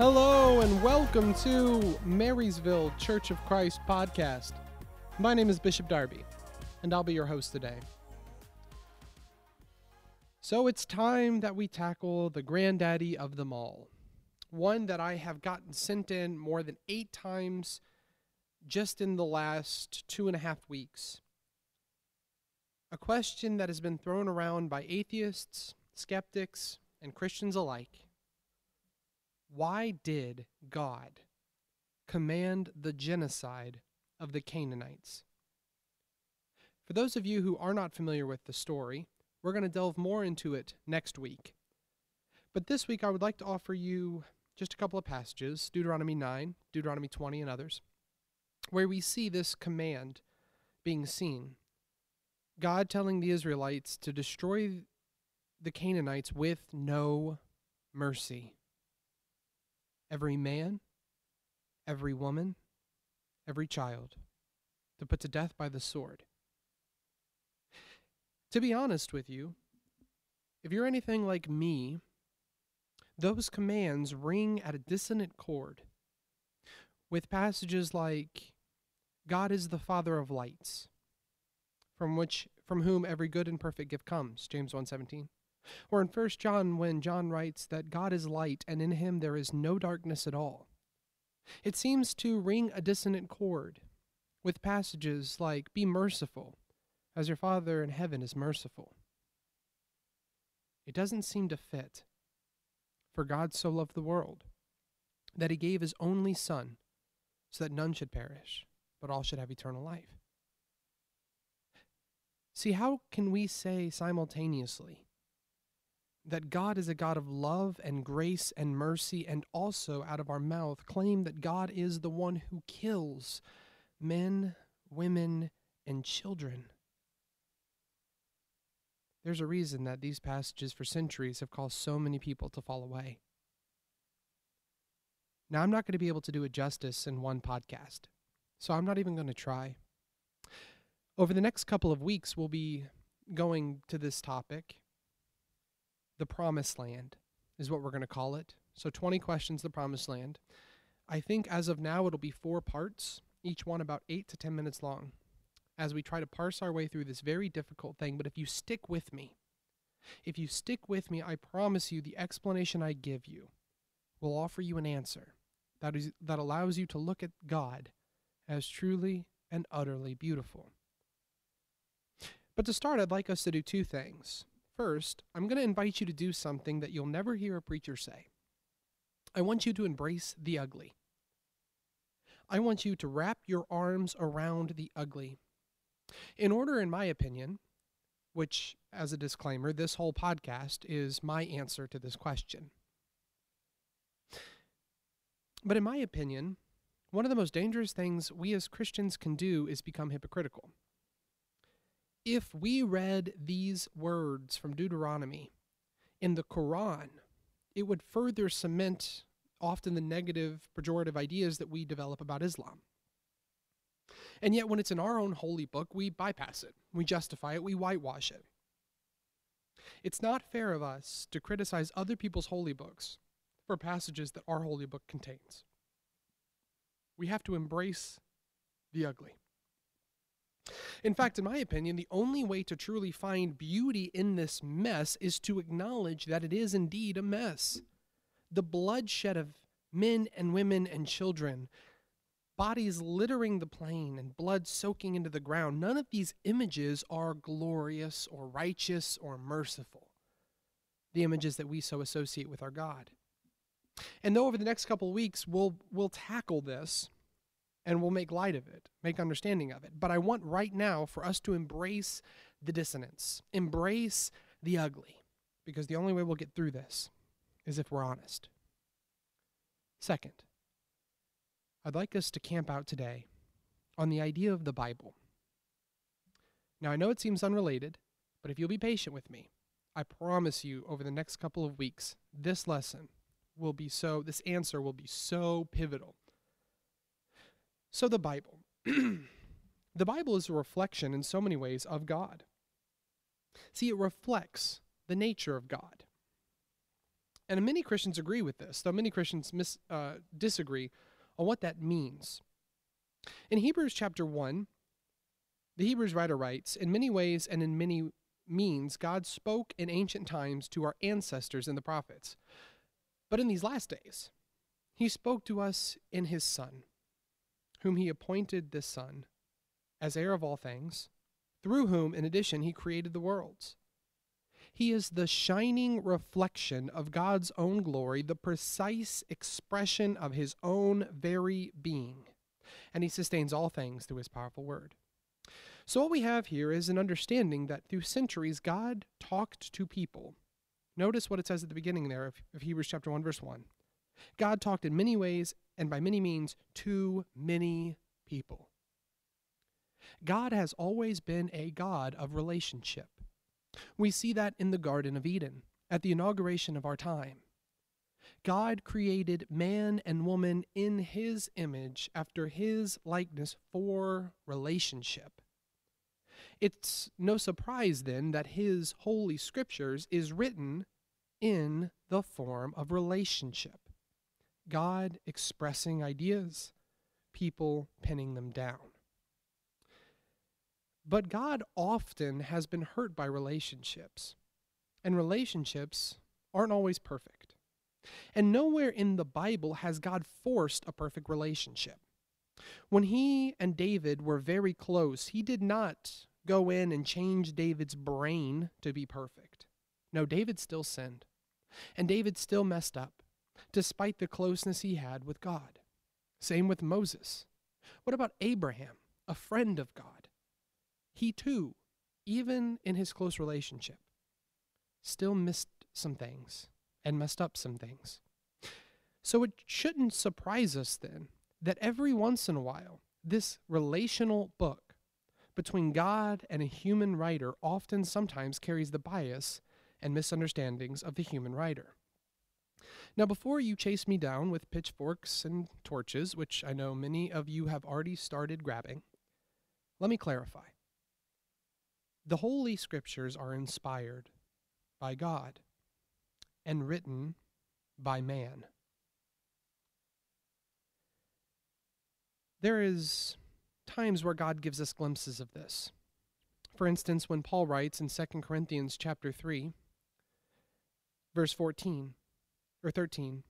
Hello and welcome to Marysville Church of Christ podcast. My name is Bishop Darby, and I'll be your host today. So it's time that we tackle the granddaddy of them all. One that I have gotten sent in more than eight times just in the last two and a half weeks. A question that has been thrown around by atheists, skeptics, and Christians alike. Why did God command the genocide of the Canaanites? For those of you who are not familiar with the story, we're going to delve more into it next week. But this week, I would like to offer you just a couple of passages Deuteronomy 9, Deuteronomy 20, and others, where we see this command being seen. God telling the Israelites to destroy the Canaanites with no mercy. Every man, every woman, every child, to put to death by the sword. To be honest with you, if you're anything like me, those commands ring at a dissonant chord with passages like God is the father of lights from which from whom every good and perfect gift comes James 1:17 or in 1 John when John writes that God is light and in him there is no darkness at all it seems to ring a dissonant chord with passages like be merciful as your Father in heaven is merciful. It doesn't seem to fit. For God so loved the world that he gave his only Son, so that none should perish, but all should have eternal life. See, how can we say simultaneously that God is a God of love and grace and mercy, and also out of our mouth claim that God is the one who kills men, women, and children? There's a reason that these passages for centuries have caused so many people to fall away. Now, I'm not going to be able to do it justice in one podcast, so I'm not even going to try. Over the next couple of weeks, we'll be going to this topic. The Promised Land is what we're going to call it. So, 20 questions, the Promised Land. I think as of now, it'll be four parts, each one about 8 to 10 minutes long as we try to parse our way through this very difficult thing. But if you stick with me, if you stick with me, I promise you the explanation I give you will offer you an answer that is that allows you to look at God as truly and utterly beautiful. But to start, I'd like us to do two things. First, I'm going to invite you to do something that you'll never hear a preacher say. I want you to embrace the ugly. I want you to wrap your arms around the ugly in order, in my opinion, which, as a disclaimer, this whole podcast is my answer to this question. But in my opinion, one of the most dangerous things we as Christians can do is become hypocritical. If we read these words from Deuteronomy in the Quran, it would further cement often the negative, pejorative ideas that we develop about Islam. And yet, when it's in our own holy book, we bypass it, we justify it, we whitewash it. It's not fair of us to criticize other people's holy books for passages that our holy book contains. We have to embrace the ugly. In fact, in my opinion, the only way to truly find beauty in this mess is to acknowledge that it is indeed a mess. The bloodshed of men and women and children, bodies littering the plain and blood soaking into the ground, none of these images are glorious or righteous or merciful. The images that we so associate with our God. And though over the next couple of weeks we'll we'll tackle this and we'll make light of it, make understanding of it. But I want right now for us to embrace the dissonance, embrace the ugly, because the only way we'll get through this is if we're honest. Second, I'd like us to camp out today on the idea of the Bible. Now, I know it seems unrelated, but if you'll be patient with me, I promise you over the next couple of weeks, this lesson will be so, this answer will be so pivotal. So, the Bible. the Bible is a reflection in so many ways of God. See, it reflects the nature of God. And many Christians agree with this, though many Christians mis, uh, disagree on what that means. In Hebrews chapter 1, the Hebrews writer writes In many ways and in many means, God spoke in ancient times to our ancestors and the prophets. But in these last days, he spoke to us in his Son, whom he appointed the Son, as heir of all things, through whom, in addition, he created the worlds. He is the shining reflection of God's own glory, the precise expression of his own very being. And he sustains all things through his powerful word. So, what we have here is an understanding that through centuries, God talked to people. Notice what it says at the beginning there of, of Hebrews chapter 1, verse 1. God talked in many ways and by many means too many people. God has always been a God of relationship. We see that in the Garden of Eden, at the inauguration of our time. God created man and woman in his image after his likeness for relationship. It's no surprise then that his holy scriptures is written in the form of relationship. God expressing ideas, people pinning them down. But God often has been hurt by relationships, and relationships aren't always perfect. And nowhere in the Bible has God forced a perfect relationship. When he and David were very close, he did not go in and change David's brain to be perfect. No, David still sinned. And David still messed up, despite the closeness he had with God. Same with Moses. What about Abraham, a friend of God? He too, even in his close relationship, still missed some things and messed up some things. So it shouldn't surprise us then that every once in a while, this relational book between God and a human writer often sometimes carries the bias and misunderstandings of the human writer. Now, before you chase me down with pitchforks and torches, which I know many of you have already started grabbing, let me clarify. The Holy Scriptures are inspired by God and written by man. There is times where God gives us glimpses of this. For instance, when Paul writes in 2 Corinthians chapter 3, verse 14 or 13,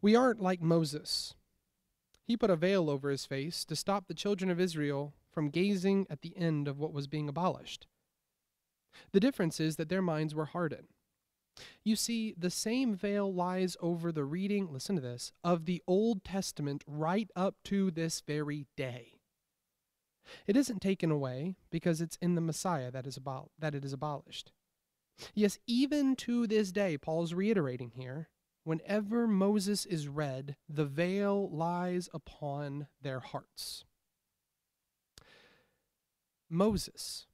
we aren't like Moses. He put a veil over his face to stop the children of Israel from gazing at the end of what was being abolished. The difference is that their minds were hardened. You see, the same veil lies over the reading, listen to this, of the Old Testament right up to this very day. It isn't taken away because it's in the Messiah that, is abol- that it is abolished. Yes, even to this day, Paul's reiterating here whenever Moses is read, the veil lies upon their hearts. Moses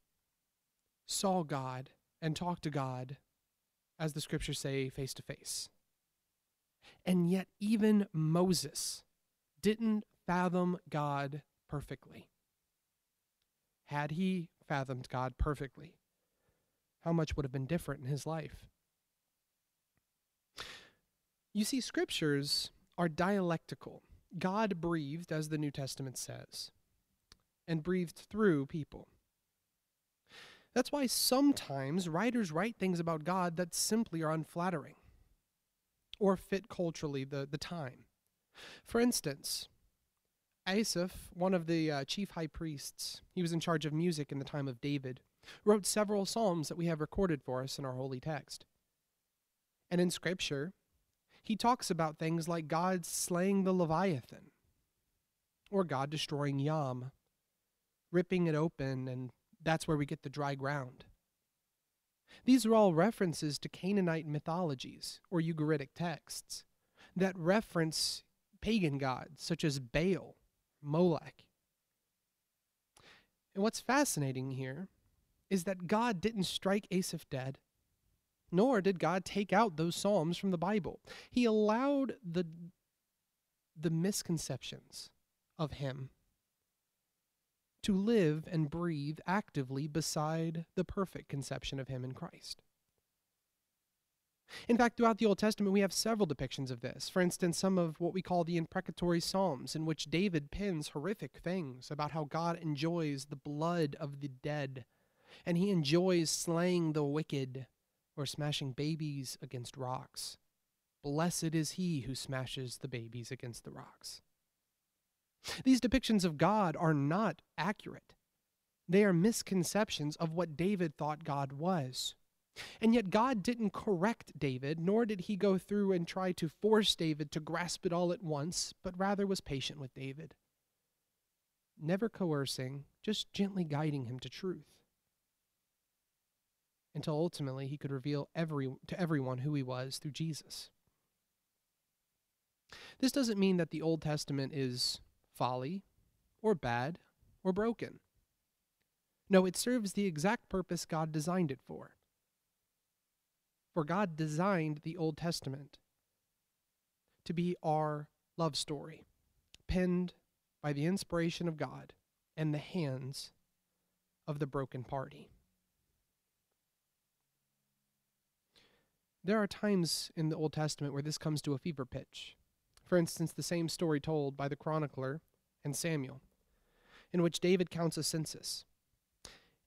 saw God and talked to God, as the scriptures say, face to face. And yet, even Moses didn't fathom God perfectly had he fathomed God perfectly, how much would have been different in his life? You see, scriptures are dialectical. God breathed, as the New Testament says, and breathed through people. That's why sometimes writers write things about God that simply are unflattering or fit culturally the, the time. For instance, Asaph, one of the uh, chief high priests, he was in charge of music in the time of David, wrote several psalms that we have recorded for us in our holy text. And in Scripture, he talks about things like God slaying the Leviathan, or God destroying Yam, ripping it open, and that's where we get the dry ground. These are all references to Canaanite mythologies or Ugaritic texts that reference pagan gods such as Baal Molech. And what's fascinating here is that God didn't strike Asaph dead, nor did God take out those psalms from the Bible. He allowed the, the misconceptions of him to live and breathe actively beside the perfect conception of him in Christ. In fact, throughout the Old Testament, we have several depictions of this. For instance, some of what we call the imprecatory Psalms, in which David pens horrific things about how God enjoys the blood of the dead, and he enjoys slaying the wicked or smashing babies against rocks. Blessed is he who smashes the babies against the rocks. These depictions of God are not accurate. They are misconceptions of what David thought God was. And yet, God didn't correct David, nor did he go through and try to force David to grasp it all at once, but rather was patient with David, never coercing, just gently guiding him to truth. Until ultimately he could reveal every, to everyone who he was through Jesus. This doesn't mean that the Old Testament is folly or bad or broken. No, it serves the exact purpose God designed it for. For God designed the Old Testament to be our love story, penned by the inspiration of God and the hands of the broken party. There are times in the Old Testament where this comes to a fever pitch. For instance, the same story told by the chronicler and Samuel, in which David counts a census.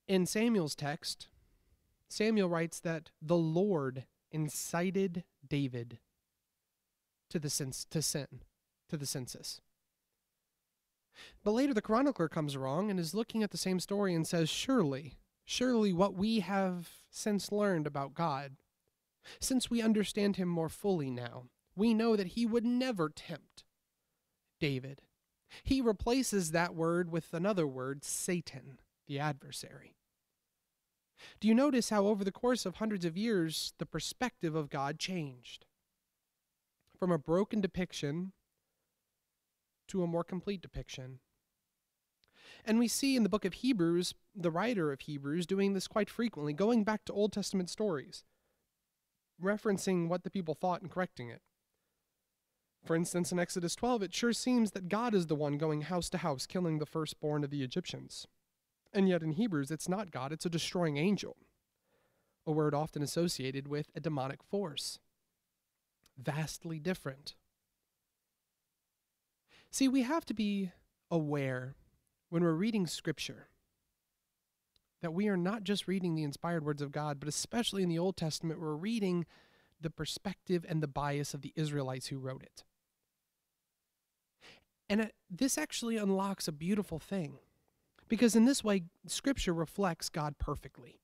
In Samuel's text, Samuel writes that the Lord incited David to the to sin, to the census. But later the chronicler comes along and is looking at the same story and says, Surely, surely what we have since learned about God, since we understand him more fully now, we know that he would never tempt David. He replaces that word with another word, Satan, the adversary. Do you notice how, over the course of hundreds of years, the perspective of God changed? From a broken depiction to a more complete depiction. And we see in the book of Hebrews, the writer of Hebrews doing this quite frequently, going back to Old Testament stories, referencing what the people thought and correcting it. For instance, in Exodus 12, it sure seems that God is the one going house to house killing the firstborn of the Egyptians. And yet in Hebrews, it's not God, it's a destroying angel, a word often associated with a demonic force. Vastly different. See, we have to be aware when we're reading Scripture that we are not just reading the inspired words of God, but especially in the Old Testament, we're reading the perspective and the bias of the Israelites who wrote it. And this actually unlocks a beautiful thing because in this way, Scripture reflects God perfectly.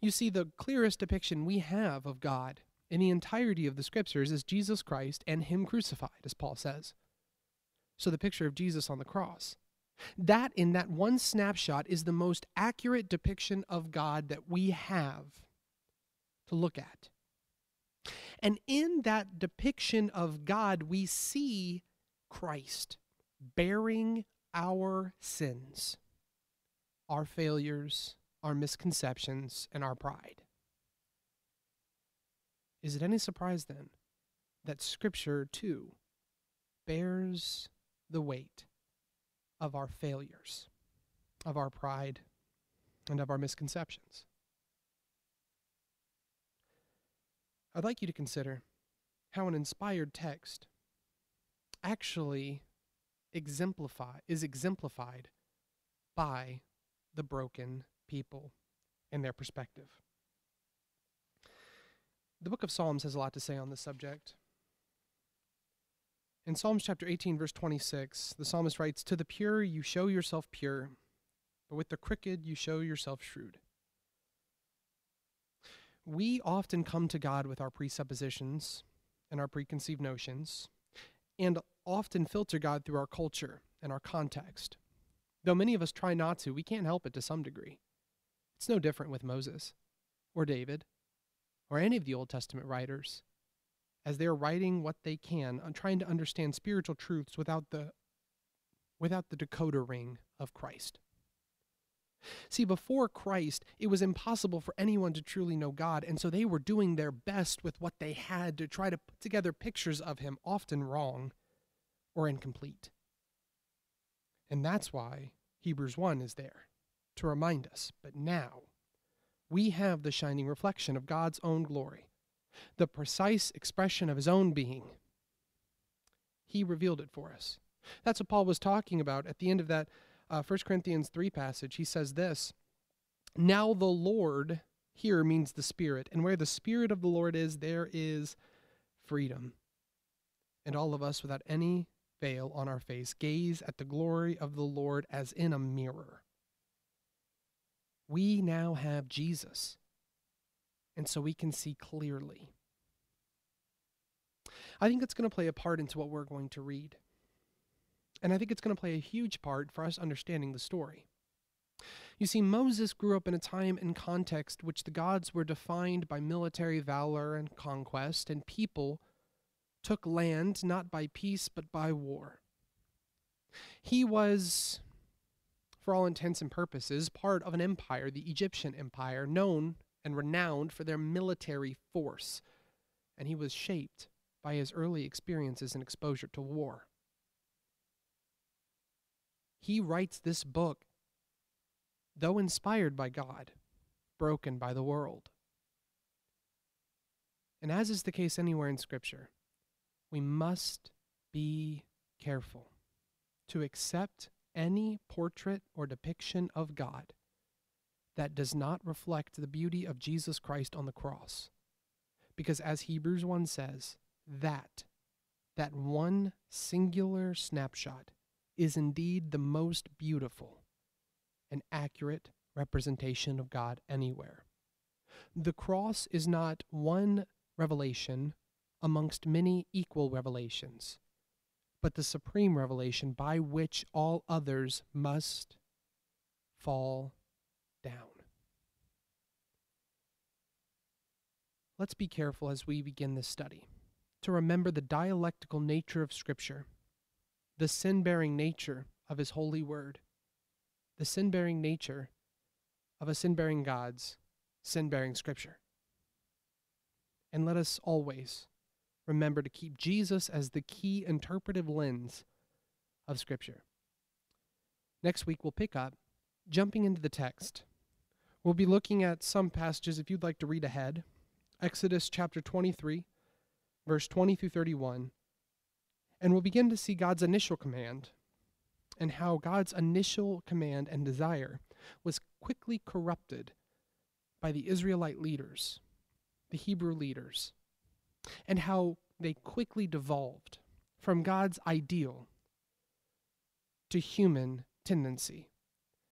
You see, the clearest depiction we have of God in the entirety of the Scriptures is Jesus Christ and Him crucified, as Paul says. So the picture of Jesus on the cross. That, in that one snapshot, is the most accurate depiction of God that we have to look at. And in that depiction of God, we see Christ bearing our sins, our failures, our misconceptions, and our pride. Is it any surprise then that Scripture, too, bears the weight of our failures, of our pride, and of our misconceptions? I'd like you to consider how an inspired text actually exemplify is exemplified by the broken people and their perspective. The book of Psalms has a lot to say on this subject. In Psalms chapter 18, verse 26, the psalmist writes, To the pure you show yourself pure, but with the crooked you show yourself shrewd. We often come to God with our presuppositions and our preconceived notions, and often filter God through our culture and our context. Though many of us try not to, we can't help it to some degree. It's no different with Moses or David or any of the Old Testament writers as they're writing what they can on trying to understand spiritual truths without the without the decoder ring of Christ. See, before Christ, it was impossible for anyone to truly know God, and so they were doing their best with what they had to try to put together pictures of Him, often wrong or incomplete. And that's why Hebrews 1 is there to remind us. But now we have the shining reflection of God's own glory, the precise expression of his own being. He revealed it for us. That's what Paul was talking about at the end of that uh, 1 Corinthians 3 passage. He says this Now the Lord here means the Spirit, and where the Spirit of the Lord is, there is freedom. And all of us, without any veil on our face, gaze at the glory of the Lord as in a mirror. We now have Jesus, and so we can see clearly. I think it's going to play a part into what we're going to read. And I think it's going to play a huge part for us understanding the story. You see, Moses grew up in a time and context which the gods were defined by military valor and conquest, and people took land not by peace but by war. He was, for all intents and purposes, part of an empire, the Egyptian Empire, known and renowned for their military force, and he was shaped by his early experiences and exposure to war. He writes this book, though inspired by God, broken by the world. And as is the case anywhere in Scripture, we must be careful to accept any portrait or depiction of God that does not reflect the beauty of Jesus Christ on the cross. Because as Hebrews 1 says, that, that one singular snapshot, is indeed the most beautiful and accurate representation of God anywhere. The cross is not one revelation amongst many equal revelations, but the supreme revelation by which all others must fall down. Let's be careful as we begin this study to remember the dialectical nature of Scripture, the sin bearing nature of His holy word, the sin bearing nature of a sin bearing God's sin bearing Scripture. And let us always remember to keep Jesus as the key interpretive lens of Scripture. Next week, we'll pick up jumping into the text. We'll be looking at some passages if you'd like to read ahead Exodus chapter 23 verse 20 through 31, and we'll begin to see God's initial command and how God's initial command and desire was quickly corrupted by the Israelite leaders, the Hebrew leaders, and how they quickly devolved from God's ideal to human tendency.